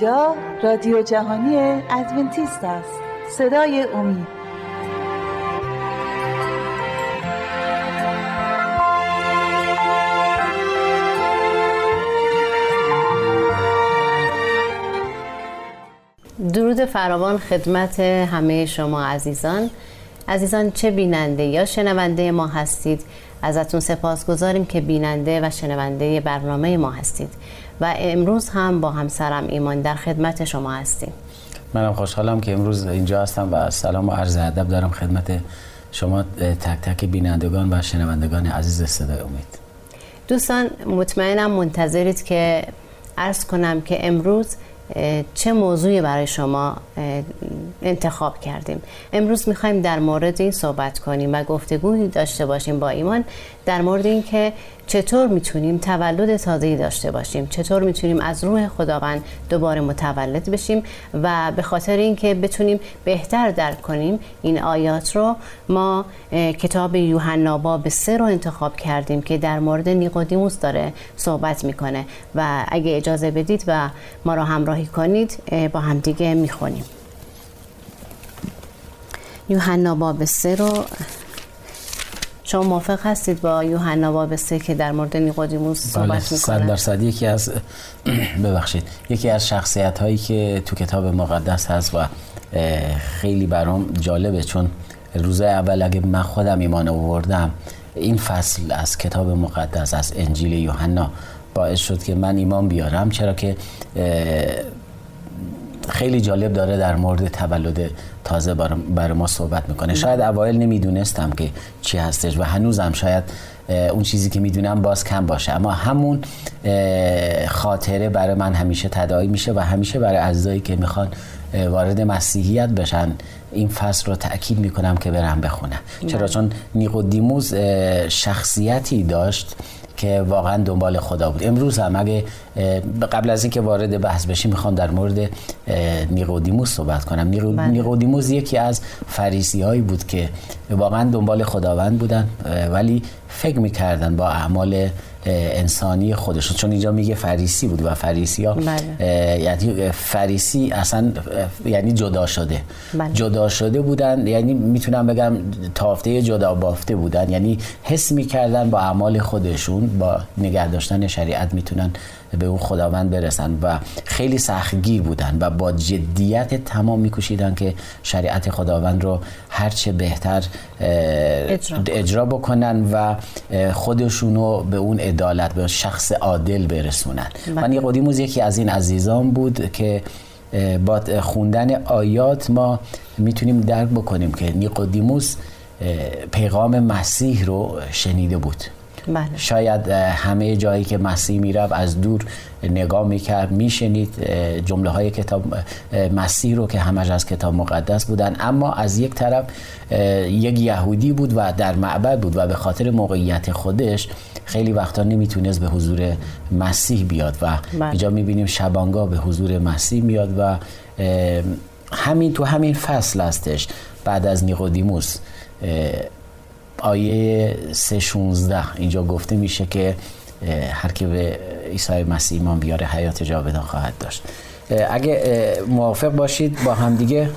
اینجا رادیو جهانی ادونتیست است. صدای امید. درود فراوان خدمت همه شما عزیزان. عزیزان چه بیننده یا شنونده ما هستید؟ ازتون سپاس گذاریم که بیننده و شنونده برنامه ما هستید. و امروز هم با همسرم ایمان در خدمت شما هستیم. منم خوشحالم که امروز اینجا هستم و سلام و عرض ادب دارم خدمت شما تک تک بینندگان و شنوندگان عزیز صدای امید. دوستان مطمئنم منتظرید که عرض کنم که امروز چه موضوعی برای شما انتخاب کردیم؟ امروز می‌خوایم در مورد این صحبت کنیم و گفتگوی داشته باشیم با ایمان در مورد اینکه چطور می‌تونیم تولد تازه‌ای داشته باشیم؟ چطور می‌تونیم از روح خداوند دوباره متولد بشیم و به خاطر اینکه بتونیم بهتر درک کنیم این آیات رو ما کتاب یوحنا باب سه رو انتخاب کردیم که در مورد نیقودیموس داره صحبت می‌کنه و اگه اجازه بدید و ما رو همراهی کنید با همدیگه می‌خونیم. یوحنا باب سه رو شما موافق هستید با یوحنا باب سه که در مورد نیقودیموس صحبت بله، می‌کنه؟ صد درصد. یکی از ببخشید. یکی از شخصیت هایی که تو کتاب مقدس هست و خیلی برام جالبه چون روز اول اگه من خودم ایمان آوردم این فصل از کتاب مقدس از انجیل یوحنا باعث شد که من ایمان بیارم چرا که خیلی جالب داره در مورد تولد تازه برای ما صحبت می‌کنه. شاید اوایل نمی‌دونستم که چی هستش و هنوزم شاید اون چیزی که می‌دونم باز کم باشه. اما همون خاطره برای من همیشه تداعی میشه و همیشه برای عزیزایی که می‌خوان وارد مسیحیت بشن این فصل رو تأکید می‌کنم که برم بخونم چرا؟ چون نیقودیموس شخصیتی داشت که واقعا دنبال خدا بود. امروز هم اگه قبل از اینکه وارد بحث بشیم می‌خوام در مورد نیقودیموس صحبت کنم. نیقودیموس یکی از فریسی هایی بود که واقعا دنبال خداوند بودن ولی فکر می‌کردن با اعمال انسانی خودشون. چون اینجا میگه فریسی بود و فریسی ها بله. یعنی فریسی اصلا یعنی جدا شده. بله. جدا شده بودن یعنی می‌تونم بگم تافته جدا بافته بودن. یعنی حس می‌کردن با اعمال خودشون با نگه داشتن شریعت می‌تونن به اون خداوند برسن و خیلی سختگیر بودن و با جدیت تمام میکوشیدن که شریعت خداوند رو هرچه بهتر اجرا, اجرا بکنن و خودشونو به اون عدالت به شخص عادل برسونن. بله. و نیقودیموس یکی از این عزیزان بود که با خوندن آیات ما می‌تونیم درک بکنیم که نیقودیموس پیغام مسیح رو شنیده بود. بله. شاید همه جایی که مسیح می‌رفت از دور نگاه می‌کرد میشنید جمله های کتاب مسیح رو که همش از کتاب مقدس بودن اما از یک طرف یک یهودی بود و در معبد بود و به خاطر موقعیت خودش خیلی وقتا نمی‌تونست به حضور مسیح بیاد و بله. اینجا می‌بینیم شبانگاه به حضور مسیح میاد و همین تو همین فصل هستش بعد از نیقودیموس آیه 316 اینجا گفته میشه که هر که به عیسی مسیح ایمان بیاره حیات جاودان خواهد داشت. اگه موافق باشید با هم دیگه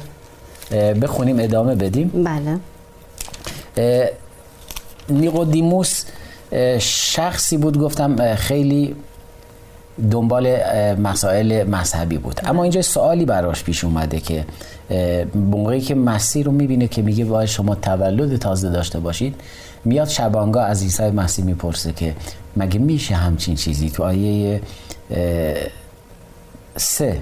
بخونیم ادامه بدیم. بله. نیقودیموس شخصی بود گفتم خیلی دنبال مسائل مذهبی بود. اما اینجا سوالی براش پیش اومده که موقعی که مسیح رو می‌بینه که میگه باید شما تولد تازه داشته باشید میاد شبانگاه از عیسی مسیح می‌پرسه که مگه میشه همچین چیزی؟ تو آیه سه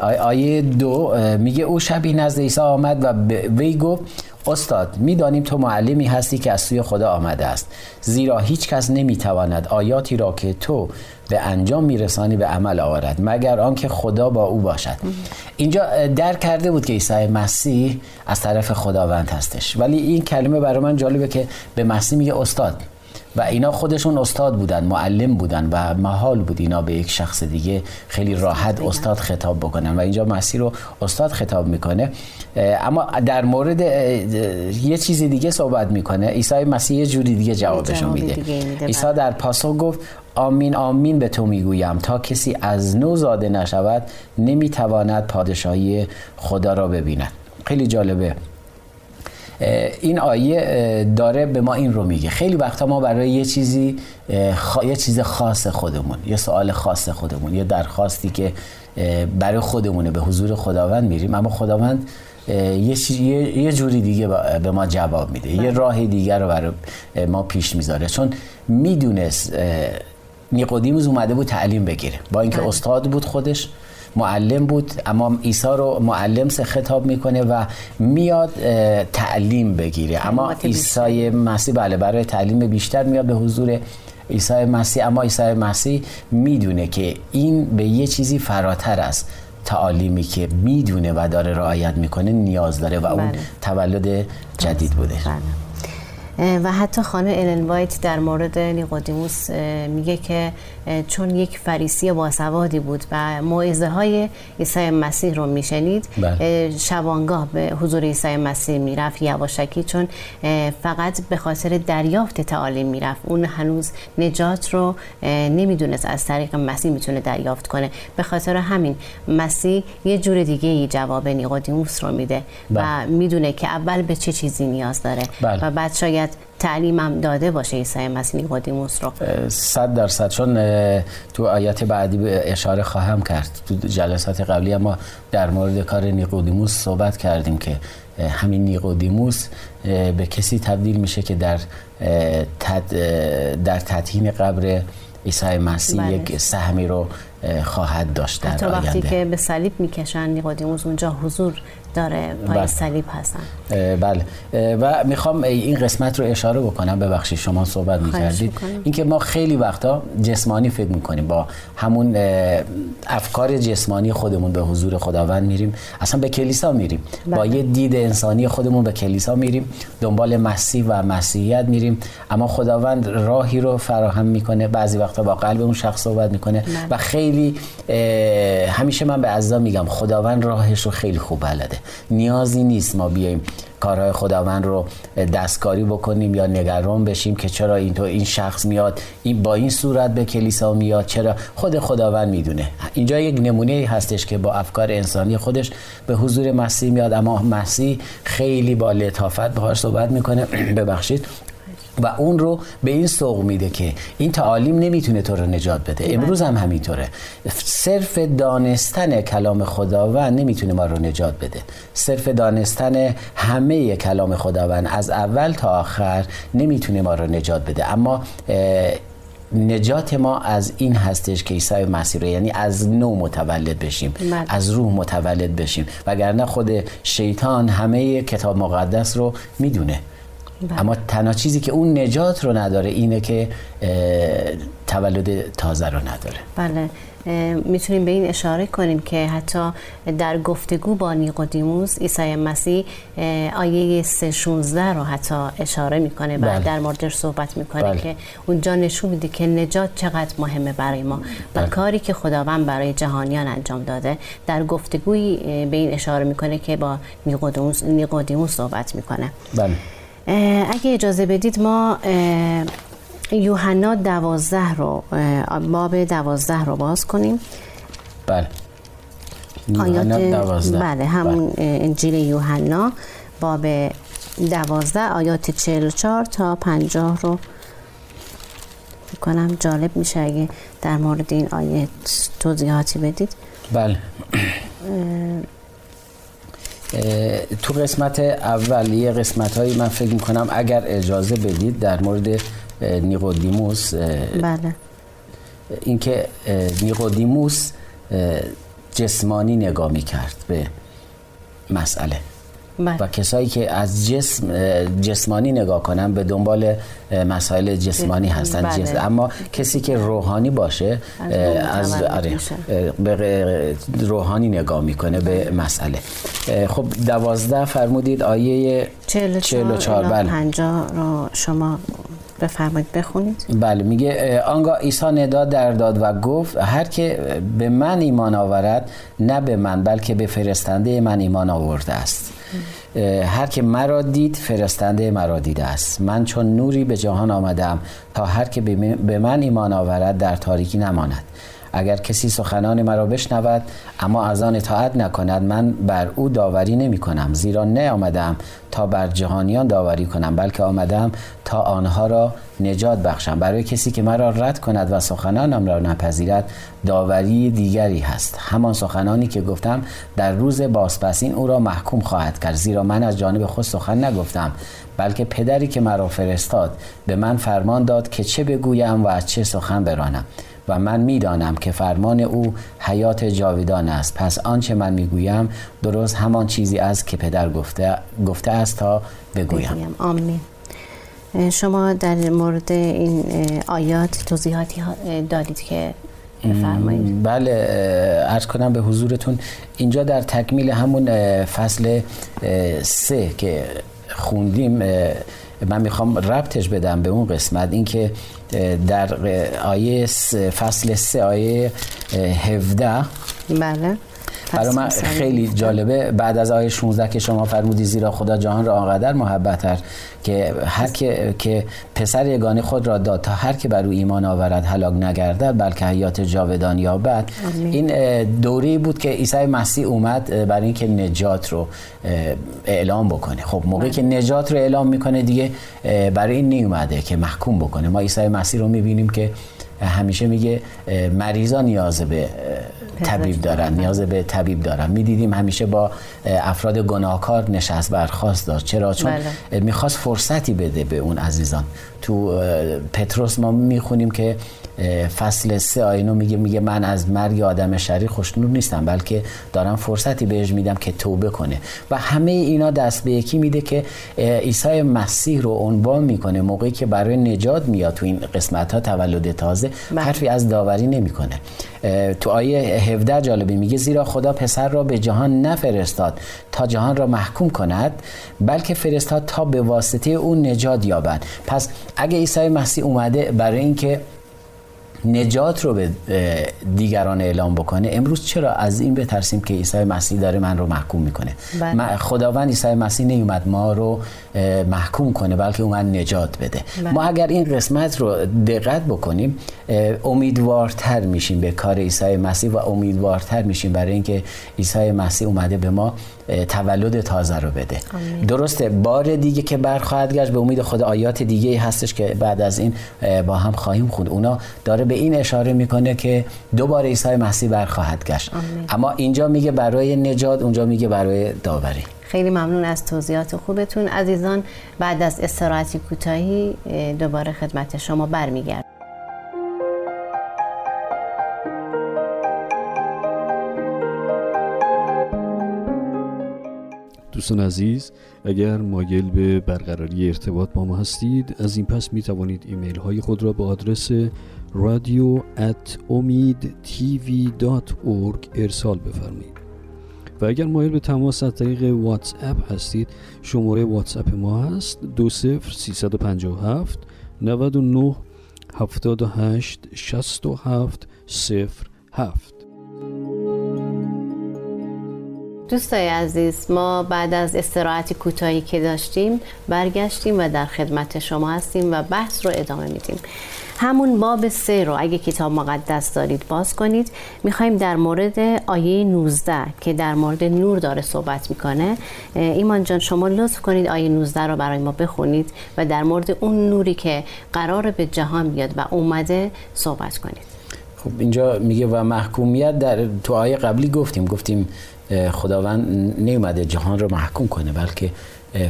آیه دو میگه او شبی نزد عیسی آمد و وی گفت استاد می‌دانیم تو معلمی هستی که از سوی خدا آمده است. زیرا هیچ کس نمی‌تواند آیاتی را که تو به انجام میرسانی به عمل آورد مگر آنکه خدا با او باشد. اینجا در کرده بود که عیسی مسیح از طرف خداوند هستش. ولی این کلمه برای من جالبه که به مسیح میگه استاد. و اینا خودشون استاد بودن معلم بودن و محال بود اینا به یک شخص دیگه خیلی راحت استاد خطاب بکنن و اینجا مسیح رو استاد خطاب می‌کنه. اما در مورد یه چیز دیگه صحبت می‌کنه. عیسی مسیح یه جوری دیگه جوابشو میده عیسی بله. در پاسخ گفت آمین آمین به تو می‌گویم. تا کسی از نو زاده نشود نمی‌تواند پادشاهی خدا را ببیند. خیلی جالبه. این آیه داره به ما این رو میگه. خیلی وقتا ما برای یه چیزی یه چیز خاص خودمون یه سوال خاص خودمون یه درخواستی که برای خودمونه به حضور خداوند میریم. اما خداوند یه, یه جوری دیگه به ما جواب میده. یه بله. راه دیگر رو برای ما پیش می‌ذاره. چون می‌دونست نیقودیموس اومده بود تعلیم بگیره. با اینکه بله. استاد بود خودش معلم بود اما عیسی رو معلم سه خطاب می‌کنه و میاد تعلیم بگیره اما عیسی مسیح بله برای تعلیم بیشتر میاد به حضور عیسی مسیح اما عیسی مسیح می‌دونه که این به یه چیزی فراتر است تعالیمی که می‌دونه و داره رعایت می‌کنه نیاز داره و اون بله. تولد جدید بوده بله. و حتی خانه الن وایت در مورد نیقودیموس میگه که چون یک فریسی باسوادی بود و موعظه های عیسی مسیح رو میشنید بله. شبانگاه به حضور عیسی مسیح می‌رفت یواشکی چون فقط به خاطر دریافت تعالیم می‌رفت اون هنوز نجات رو نمی‌دونست از طریق مسیح می‌تونه دریافت کنه به خاطر همین مسیح یه جور دیگه ای جواب نیقودیموس رو میده و بله. می‌دونه که اول به چه چیزی نیاز داره بله. و بعد شاید تعلیمم داده باشه عیسی مسیح نیقودیموس رو. صد درصد چون تو آیات بعدی اشاره خواهم کرد. تو جلسات قبلی ما در مورد کار نیقودیموس صحبت کردیم که همین نیقودیموس به کسی تبدیل میشه که در تد در تدهین قبر عیسی مسیح بله. یک سهمی رو خواهد داشت در آینده وقتی که به صلیب می‌کشن نیقودیموس اونجا حضور داره پای بله. صلیب هستن. بله. و می‌خوام این قسمت رو اشاره بکنم. ببخشید شما صحبت می‌کردید. اینکه ما خیلی وقتا جسمانی فکر می‌کنیم. با همون افکار جسمانی خودمون به حضور خداوند میریم. اصلا به کلیسا میریم. بله. با یه دید انسانی خودمون به کلیسا میریم. دنبال مسیح و مسیحیت میریم. اما خداوند راهی رو فراهم می‌کنه. بعضی وقتا با قلب اون شخص صحبت می‌کنه. بله. و خیلی همیشه من به عزا میگم خداوند راهش رو خیلی خوب بلده. نیازی نیست ما بیایم کارهای خداوند رو دستکاری بکنیم یا نگران بشیم که چرا این تو این شخص میاد این با این صورت به کلیسا میاد چرا؟ خود خداوند می‌دونه. اینجا یک نمونه هستش که با افکار انسانی خودش به حضور مسیح میاد اما مسیح خیلی با لطافت باهاش صحبت می‌کنه. ببخشید. و اون رو به این سوق میده که این تعالیم نمی‌تونه تو رو نجات بده. امروز هم همینطوره. صرف دانستن کلام خداوند نمی‌تونه ما رو نجات بده. صرف دانستن همه کلام خداوند از اول تا آخر نمی‌تونه ما رو نجات بده. اما نجات ما از این هستش که عیسی مسیح یعنی از نو متولد بشیم. بله. از روح متولد بشیم. وگرنه خود شیطان همه کتاب مقدس رو می‌دونه. بله. اما تنها چیزی که اون نجات رو نداره اینه که تولد تازه رو نداره بله می‌تونیم به این اشاره کنیم که حتی در گفتگو با نیقودیموس عیسی مسیح آیه 316 رو حتی اشاره می‌کنه و بله. در موردش صحبت می‌کنه بله. که اونجا نشون میده که نجات چقدر مهمه برای ما و بله. کاری که خداوند برای جهانیان انجام داده در گفتگویی به این اشاره می‌کنه که با نیقودیموس, نیقودیموس صحبت می‌کنه بله. اگه اجازه بدید ما یوحنا دوازده رو باب دوازده رو باز کنیم. بله. آیات بله همون بله. انجیل یوحنا باب دوازده آیات چهل چار تا پنجاه رو. کنم جالب میشه اگه در مورد این آیه توضیحاتی بدید. بله. تو قسمت اول یه قسمت هایی من فکر می‌کنم اگر اجازه بدید در مورد نیقودیموس بله. اینکه نیقودیموس جسمانی نگاه می‌کرد به مسئله. بله. و کسایی که از جسم جسمانی نگاه کنن به دنبال مسائل جسمانی هستن. بله. اما کسی که روحانی باشه از, آره به روحانی نگاه می‌کنه به مسئله. خب دوازده فرمودید آیه 44 بله. 50 رو شما بفرمایید بخونید. بله میگه آنگاه عیسی ندا در داد و گفت هر که به من ایمان آورد نه به من بلکه به فرستنده من ایمان آورده است. هر که مرا دید فرستنده مرا دیده است. من چون نوری به جهان آمدم تا هر که به من ایمان آورد در تاریکی نماند. اگر کسی سخنان مرا بشنود اما از آن اطاعت نکند من بر او داوری نمی کنم زیرا نه آمدم تا بر جهانیان داوری کنم بلکه آمدم تا آنها را نجات بخشم. برای کسی که مرا رد کند و سخنانم را نپذیرد داوری دیگری هست. همان سخنانی که گفتم در روز بازپسین او را محکوم خواهد کرد زیرا من از جانب خود سخن نگفتم بلکه پدری که مرا فرستاد به من فرمان داد که چه بگویم و از چه سخن برانم. و من می‌دانم که فرمان او حیات جاویدان است. پس آنچه من می‌گویم درست همان چیزی است که پدر گفته, گفته است تا بگویم, بگویم. آمین. شما در مورد این آیات توضیحاتی دادید که بفرمایید. بله ارز کنم به حضورتون اینجا در تکمیل همون فصل سه که خوندیم من می‌خوام ربطش بدم به اون قسمت اینکه در آیه فصل سه آیه 17 بله. برای من خیلی جالبه. بعد از آیه 16 که شما فرمودی زیرا خدا جهان را آنقدر محبت که هر که که پسر یگانه خود را داد تا هر که بر او ایمان آورد هلاک نگردد بلکه حیات جاودان یابد. این دوری بود که عیسی مسیح اومد برای اینکه نجات رو اعلام بکنه. خب موقعی که نجات رو اعلام می‌کنه دیگه برای این نیومده که محکوم بکنه. ما عیسی مسیح رو می‌بینیم که همیشه میگه مریضا نیاز به طبیب دارن نیاز به طبیب دارن. می‌دیدیم همیشه با افراد گناهکار نشست برخواست داشت چرا؟ چون بله. می‌خواست فرصتی بده به اون عزیزان. تو پتروس ما می‌خونیم که فصل سه آینو میگه میگه من از مرگ آدم شری خوشنور نیستم بلکه دارم فرصتی بهش میدم که توبه کنه. و همه اینا دست به یکی میده که عیسی مسیح رو عنوان می‌کنه موقعی که برای نجات میاد تو این قسمت ها تولد تازه بله. حرفی از داوری نمی‌کنه. تو آیه 17 جالبی میگه زیرا خدا پسر را به جهان نفرستاد تا جهان را محکوم کند بلکه فرستاد تا به واسطه اون نجات یابند پس اگه عیسی مسیح اومده برای اینکه نجات رو به دیگران اعلام بکنه. امروز چرا از این بترسیم که عیسی مسیح داره من رو محکوم می‌کنه؟ بله. خداوند عیسی مسیح نیومد ما رو محکوم کنه بلکه اومد نجات بده. بله. ما اگر این قسمت رو دقت بکنیم امیدوارتر میشیم به کار عیسی مسیح و امیدوارتر میشیم برای اینکه عیسی مسیح اومده به ما تولد تازه رو بده. درسته بار دیگه که برخواهد گشت به امید خدا آیات دیگه هستش که بعد از این با هم خواهیم خوند. اونا داره به این اشاره می‌کنه که دوباره عیسی مسیح برخواهد گشت. اما اینجا میگه برای نجات اونجا میگه برای داوری. خیلی ممنون از توضیحات خوبتون. عزیزان بعد از استراحتی کوتاهی دوباره خدمت شما برمیگرد. دوستان عزیز اگر مایل به برقراری ارتباط با ما هستید از این پس می توانید ایمیل های خود را به آدرس radio at Omid TV dot org ارسال بفرمایید. و اگر مایل به تماس از طریق واتس اپ هستید شماره واتس اپ ما هست 20357 99 78 67 07 دوستای عزیز ما بعد از استراحتی کوتاهی که داشتیم برگشتیم و در خدمت شما هستیم و بحث رو ادامه میدیم. همون باب سه رو اگه کتاب مقدس دارید باز کنید می‌خوایم در مورد آیه 19 که در مورد نور داره صحبت می‌کنه. ایمان جان شما لطف کنید آیه 19 رو برای ما بخونید و در مورد اون نوری که قرار به جهان بیاد و اومده صحبت کنید. خب اینجا میگه و محکومیت در تو آیه قبلی گفتیم. گفتیم خداوند نیومده جهان رو محکوم کنه بلکه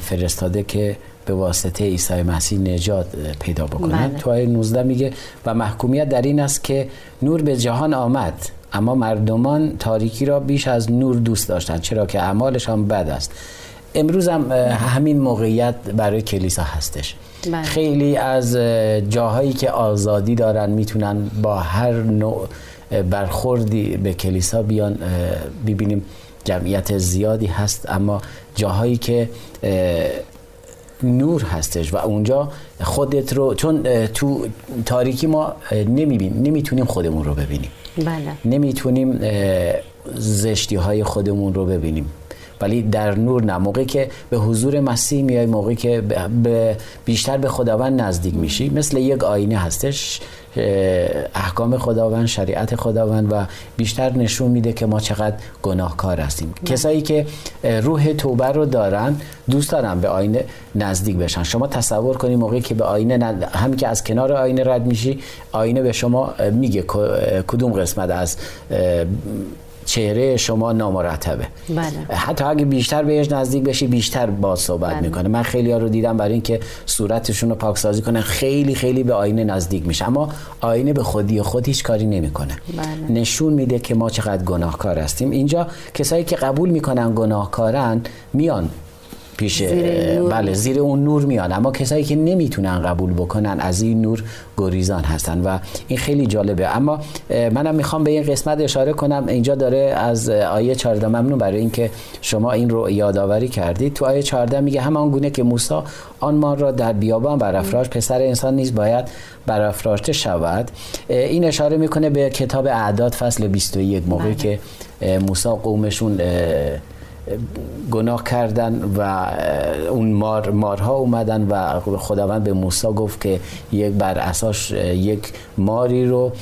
فرستاده که به واسطه عیسی مسیح نجات پیدا بکنه بله. تو آیه 19 میگه و محکومیت در این است که نور به جهان آمد اما مردمان تاریکی را بیش از نور دوست داشتند چرا که اعمالشان بد است امروز هم همین موقعیت برای کلیسا هستش بله. خیلی از جاهایی که آزادی دارن می‌تونن با هر نوع برخوردی به کلیسا بیان ببینیم جمعیت زیادی هست اما جاهایی که نور هستش و اونجا خودت رو چون تو تاریکی ما نمیبین نمی‌تونیم خودمون رو ببینیم. بله. نمی‌تونیم زشتی های خودمون رو ببینیم. ولی در نور نه. موقعی که به حضور مسیح میای موقعی که به بیشتر به خداوند نزدیک میشی. مثل یک آینه هستش احکام خداوند شریعت خداوند و بیشتر نشون میده که ما چقدر گناهکار هستیم. کسایی که روح توبه رو دارن دوست دارن به آینه نزدیک بشن. شما تصور کنید موقعی که به آینه ند... همین که از کنار آینه رد میشی آینه به شما میگه کدوم قسمت از چهره شما نامرتبه بله. حتی اگه بیشتر بهش نزدیک بشی بیشتر با صحبت بله. می‌کنه من خیلی ها رو دیدم برای اینکه صورتشون رو پاکسازی کنن خیلی خیلی به آینه نزدیک میشه اما آینه به خودی خود هیچ کاری نمی‌کنه بله. نشون میده که ما چقدر گناهکار هستیم اینجا کسایی که قبول می‌کنن گناهکارن میان پیش زیر بله زیر اون نور میان اما کسایی که نمی‌تونن قبول بکنن از این نور گریزان هستن و این خیلی جالبه. اما منم می‌خوام به این قسمت اشاره کنم. اینجا داره از آیه 14 ممنون برای اینکه شما این رو یادآوری کردید. تو آیه 14 میگه همان گونه که موسی آن ما را در بیابان برافراش پسر انسان نیز باید برافراشته شود. این اشاره می‌کنه به کتاب اعداد فصل 21 موقعی بله. که موسی قومشون گناه کردن و اون مار مارها اومدن و خداوند به موسی گفت که یک بر اساس یک ماری رو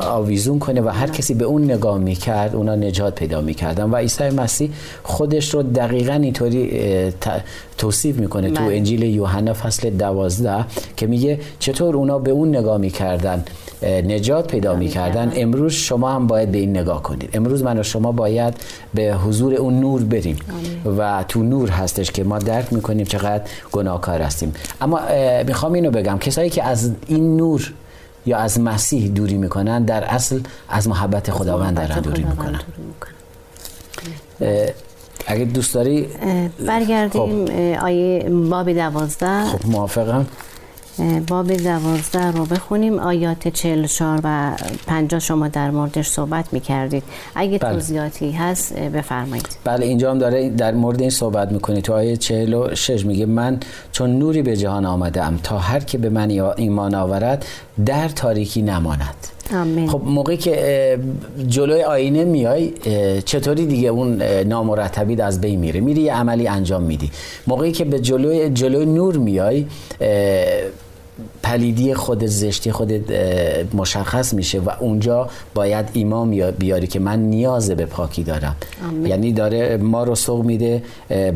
آویزون کنه و هر کسی به اون نگاه می‌کرد اونا نجات پیدا می‌کردن و عیسی مسیح خودش رو دقیقا اینطوری توصیف می‌کنه تو بله. انجیل یوحنا فصل دوازده که میگه چطور اونا به اون نگاه می‌کردن نجات پیدا می‌کردن امروز شما هم باید به این نگاه کنید امروز من و شما باید به حضور اون نور بریم. و تو نور هستش که ما درک می‌کنیم چقدر گناهکار هستیم. اما می‌خوام اینو بگم. کسایی که از این نور یا از مسیح دوری می‌کنن در اصل از محبت خداوند دارن دوری می‌کنن. اگه دوست داری؟ برگردیم خب. آیه باب دوازده. خب موافقم. باب دوازده رو بخونیم. آیات 44 و 50 شما در موردش صحبت می کردید اگه بله. توضیحاتی هست بفرمایید. بله اینجا هم داره در مورد این صحبت می‌کنید تو آیه 46 میگه من چون نوری به جهان آمدم تا هر که به من ایمان آورد در تاریکی نماند. آمین. خب موقعی که جلوی آینه میای چطوری دیگه اون نامرتبی از بین میره؟ میری یه عملی انجام میدی. موقعی که به جلوی جلوی نور میای پلیدی خود زشتی خود مشخص میشه و اونجا باید ایمان بیاری که من نیاز به پاکی دارم. یعنی داره ما رو سوق میده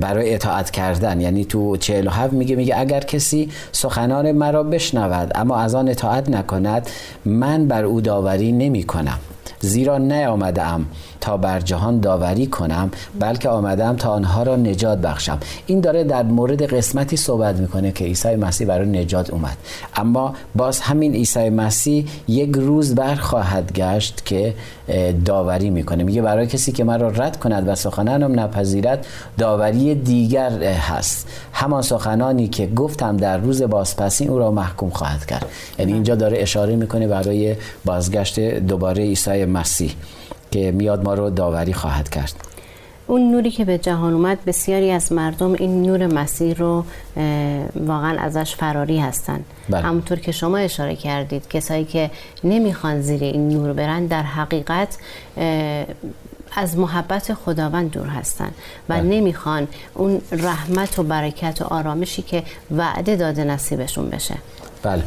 برای اطاعت کردن. یعنی تو 47 میگه میگه اگر کسی سخنان مرا بشنود اما از آن اطاعت نکند من بر او داوری نمی کنم زیرا نیامدم تا بر جهان داوری کنم بلکه آمدم تا آنها را نجات بخشم. این داره در مورد قسمتی صحبت می‌کنه که عیسی مسیح برای نجات اومد. اما باز همین عیسی مسیح یک روز بر خواهد گشت که داوری می‌کنه. میگه برای کسی که مرا رد کند و سخنانم نپذیرد داوری دیگر هست. همان سخنانی که گفتم در روز بازپسین او را محکوم خواهد کرد. یعنی اینجا داره اشاره می‌کنه برای بازگشت دوباره عیسی مسیح که میاد ما رو داوری خواهد کرد. اون نوری که به جهان اومد بسیاری از مردم این نور مسیح رو واقعا ازش فراری هستن بله. همونطور که شما اشاره کردید کسایی که نمی‌خوان زیر این نور برن در حقیقت از محبت خداوند دور هستن و بله. نمی‌خوان اون رحمت و برکت و آرامشی که وعده داده نصیبشون بشه بله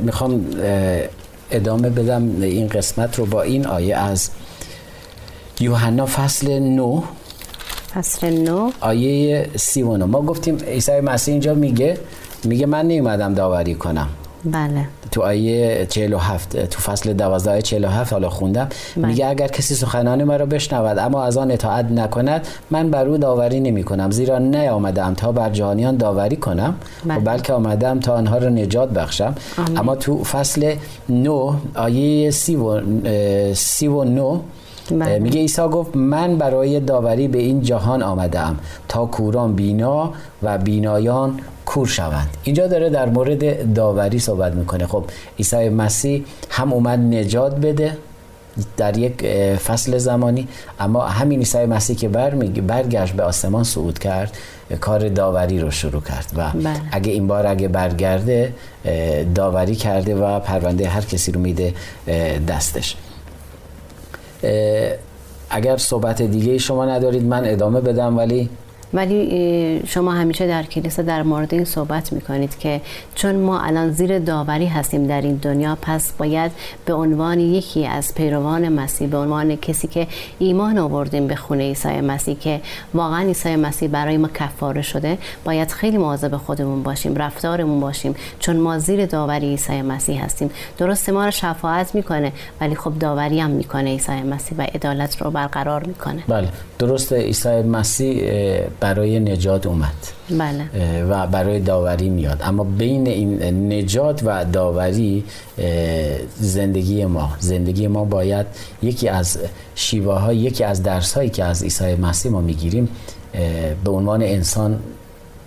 می‌خوام ادامه بدم این قسمت رو با این آیه از یوحنا فصل 9 فصل 9 آیه 39 ما گفتیم عیسی مسیح اینجا میگه میگه من نیومدم داوری کنم. بله. تو آیه 47 تو فصل 12 آیه 47 حالا خوندم. بله. میگه اگر کسی سخنان مرا بشنود اما از آن اطاعت نکند من بر او داوری نمی کنم زیرا نیامدم تا بر جهانیان داوری کنم بله. و بلکه آمدم تا آنها را نجات بخشم. اما تو فصل 9 آیه 39 بله. میگه عیسی گفت من برای داوری به این جهان آمدم تا کوران بینا و بینایان کور شوند اینجا داره در مورد داوری صحبت می‌کنه خب عیسی مسیح هم اومد نجات بده در یک فصل زمانی اما همین عیسی مسیح که برگشت به آسمان صعود کرد کار داوری رو شروع کرد و بله. اگه این بار اگه برگرده داوری کرده و پرونده هر کسی رو میده دستش اگر صحبت دیگه شما ندارید من ادامه بدم ولی ولی شما همیشه در کلیسا در مورد این صحبت می‌کنید که چون ما الان زیر داوری هستیم در این دنیا پس باید به عنوان یکی از پیروان مسیح به عنوان کسی که ایمان آوردیم به خونه عیسی مسیح که واقعا عیسی مسیح برای ما کفاره شده باید خیلی مواظب خودمون باشیم رفتارمون باشیم. چون ما زیر داوری عیسی مسیح هستیم. درست ما رو شفاعت می‌کنه ولی خب داوری هم می‌کنه عیسی مسیح و عدالت رو برقرار می‌کنه. بله درست عیسی مسیح برای نجات اومد. بله. و برای داوری میاد. اما بین این نجات و داوری زندگی ما. زندگی ما باید یکی از شیوه های یکی از درس هایی که از عیسی مسیح ما می‌گیریم به عنوان انسان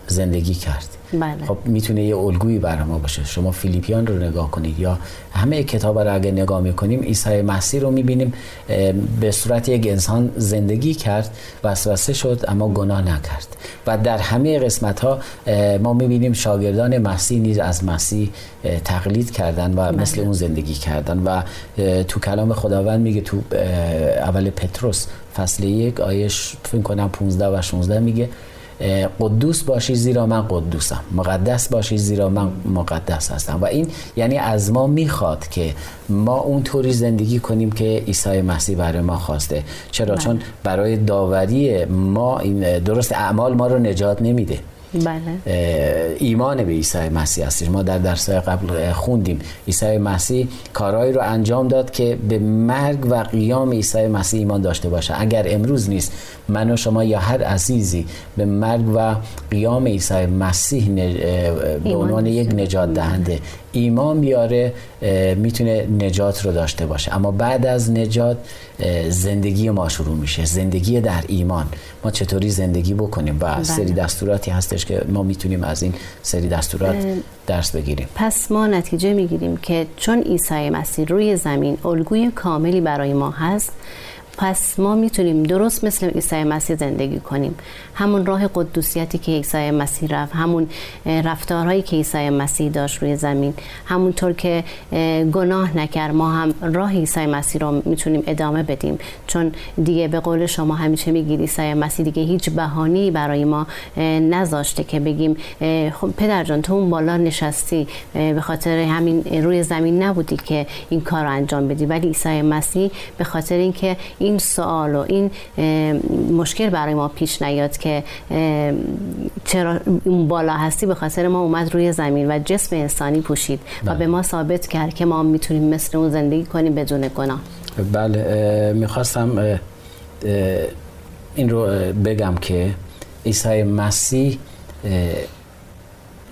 زندگی کرد. بله. خب می‌تونه یه الگویی برای ما باشه شما فیلیپیان رو نگاه کنید یا همه کتاب رو اگه نگاه می‌کنیم عیسی مسیح رو می‌بینیم به صورت یک انسان زندگی کرد وسوسه شد اما گناه نکرد و در همه قسمت ها ما می‌بینیم شاگردان مسیح نیز از مسیح تقلید کردن و بله. مثل اون زندگی کردن و تو کلام خداوند میگه تو اول پتروس فصل یک آیش فکر کنم 15 و 16 میگه قدوس باشی زیرا من قدوسم. مقدس باشی زیرا من مقدس هستم. و این یعنی از ما می‌خواد که ما اونطوری زندگی کنیم که عیسی مسیح برای ما خواسته. چرا؟ بله. چون برای داوری ما این درست اعمال ما رو نجات نمیده. بله. ایمان به عیسی مسیح هستش. ما در درس قبل خوندیم. عیسی مسیح کارهایی رو انجام داد که به مرگ و قیام عیسی مسیح ایمان داشته باشه. اگر امروز نیست من و شما یا هر عزیزی به مرگ و قیام عیسی مسیح به عنوان یک نجات دهنده ایمان بیاره می‌تونه نجات رو داشته باشه. اما بعد از نجات زندگی ما شروع میشه. زندگی در ایمان. ما چطوری زندگی بکنیم؟ و بله. سری دستوراتی هستش که ما می‌تونیم از این سری دستورات درس بگیریم. پس ما نتیجه می‌گیریم که چون عیسی مسیح روی زمین الگوی کاملی برای ما هست پس ما می‌تونیم درست مثل عیسی مسیح زندگی کنیم. همون راه قدوسیتی که عیسی مسیح رفت همون رفتارهایی که عیسی مسیح داشت روی زمین همونطور که گناه نکرد ما هم راه عیسی مسیح رو می‌تونیم ادامه بدیم. چون دیگه به قول شما همیشه میگید عیسی مسیح دیگه هیچ بهانی برای ما نذاشته که بگیم خب پدر جان تو اون بالا نشستی به خاطر همین روی زمین نبودی که این کار انجام بدی. ولی عیسی مسیح به خاطر اینکه این سوال و این مشکل برای ما پیش نیاد که چرا اون بالا هستی به خاطر ما اومد روی زمین و جسم انسانی پوشید و بله. به ما ثابت کرد که ما می‌تونیم مثل اون زندگی کنیم بدون گناه بله می‌خواستم این رو بگم که عیسی مسیح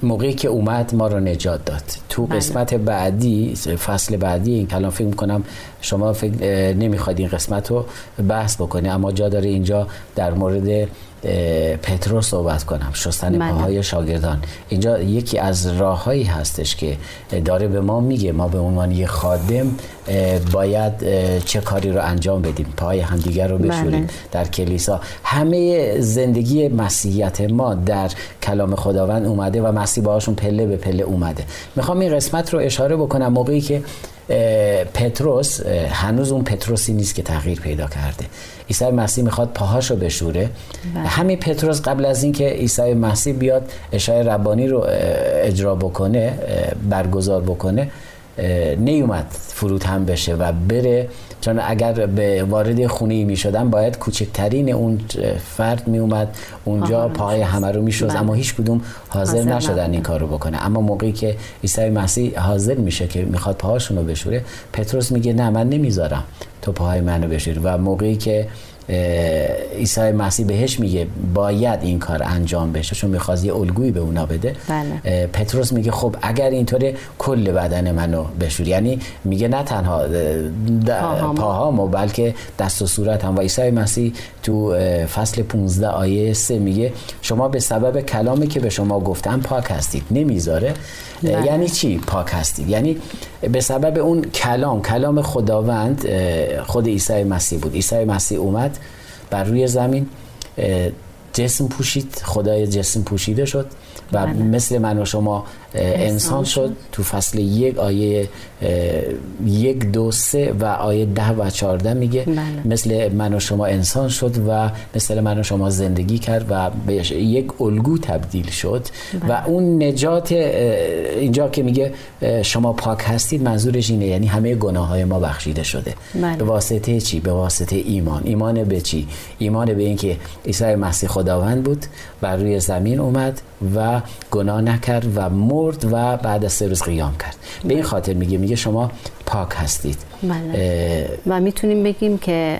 موقعی که اومد ما رو نجات داد تو بله. قسمت بعدی فصل بعدی این کلام فکر می‌کنم شما فکر نمی‌خواد این قسمت رو بحث بکنی اما جا داره اینجا در مورد پتروس صحبت کنم شستن بله. پاهای شاگردان اینجا یکی از راههایی هستش که داره به ما میگه ما به عنوان یه خادم باید چه کاری رو انجام بدیم پای همدیگر رو بشوریم بله. در کلیسا همه زندگی مسیحیت ما در کلام خداوند اومده و مسیح باهاشون پله به پله اومده می‌خوام این قسمت رو اشاره بکنم موقعی که پتروس هنوز اون پتروسی نیست که تغییر پیدا کرده عیسی مسیح می‌خواد پاهاشو بشوره بله. همین پتروس قبل از اینکه عیسی مسیح بیاد اشای ربانی رو اجرا بکنه برگزار بکنه نیومد فرود هم بشه و بره. چون اگر به وارد خونه ای می شدن باید کوچکترین اون فرد می اومد اونجا پای همه رو می شد بله. اما هیچ کدوم حاضر, نشدن این کار رو بکنه. اما موقعی که عیسی مسیح حاضر میشه که می‌خواد پاهاشون رو بشوره پتروس میگه نه من نمی‌ذارم تو پاهای منو بشوری. و موقعی که عیسی مسیح بهش میگه باید این کار انجام بشه چون می‌خواد یه الگویی به اونا بده. بله. پتروس میگه خب اگر اینطوره کل بدن منو بشور یعنی میگه نه تنها پاهامو. بلکه دست و صورت هم. و عیسی مسیح تو فصل 15 آیه 3 میگه شما به سبب کلامی که به شما گفتم پاک هستید. نمی‌ذاره. بله. یعنی چی پاک هستید؟ یعنی به سبب اون کلام کلام خداوند خود عیسی مسیح بود. عیسی مسیح اومد بر روی زمین جسم پوشید خدای جسم پوشیده شد و بله. مثل من و شما انسان شد. شد تو فصل یک آیه یک دو سه و آیه ده و چهارده میگه بله. مثل من و شما انسان شد و مثل من و شما زندگی کرد و به یک الگو تبدیل شد. و اون نجات اینجا که میگه شما پاک هستید منظورش اینه. یعنی همه گناه های ما بخشیده شده. بله. به واسطه چی؟ به واسطه ایمان. ایمان به چی؟ ایمان به اینکه عیسی مسیح خداوند بود بر روی زمین اومد و گناه نکرد و مرد و بعد از سه روز قیام کرد. به این خاطر میگه میگه شما پاک هستید. بله. و می‌تونیم بگیم که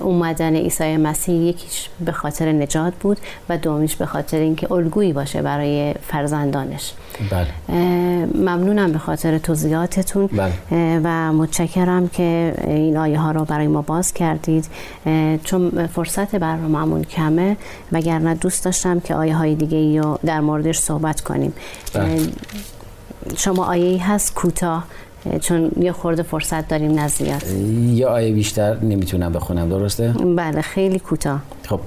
اومدن عیسی مسیح یکیش به خاطر نجات بود و دومیش به خاطر اینکه الگویی باشه برای فرزندانش بله ممنونم به خاطر توضیحاتتون بله. و متشکرم که این آیه ها رو برای ما باز کردید چون فرصت برنامه‌مون کمه وگرنه دوست داشتم که آیه های دیگه ای رو در موردش صحبت کنیم بله. شما آیه ای هست کوتاه اه، چون یه خورده فرصت داریم نزیاد یه آیه بیشتر نمی‌تونم بخونم درسته؟ بله خیلی کوتاه. خب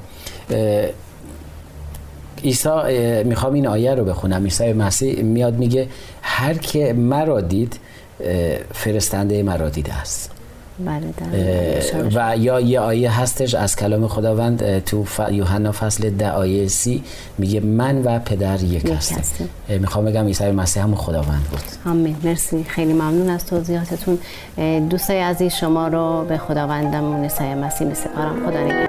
عیسی می‌خوام این آیه رو بخونم. عیسی مسیح میاد میگه هر که مرا دید فرستنده مرا دیده است. بله و یا یه آیه هستش از کلام خداوند تو ف... یوحنا فصل ده آیه سی میگه من و پدر یک یک هستیم. می‌خوام بگم عیسی مسیح هم خداوند بود. آمین. مرسی. خیلی ممنون از توضیحاتتون. دوستای عزیز شما رو به خداوندمون عیسی مسیح میسپارم خدا نگهدار.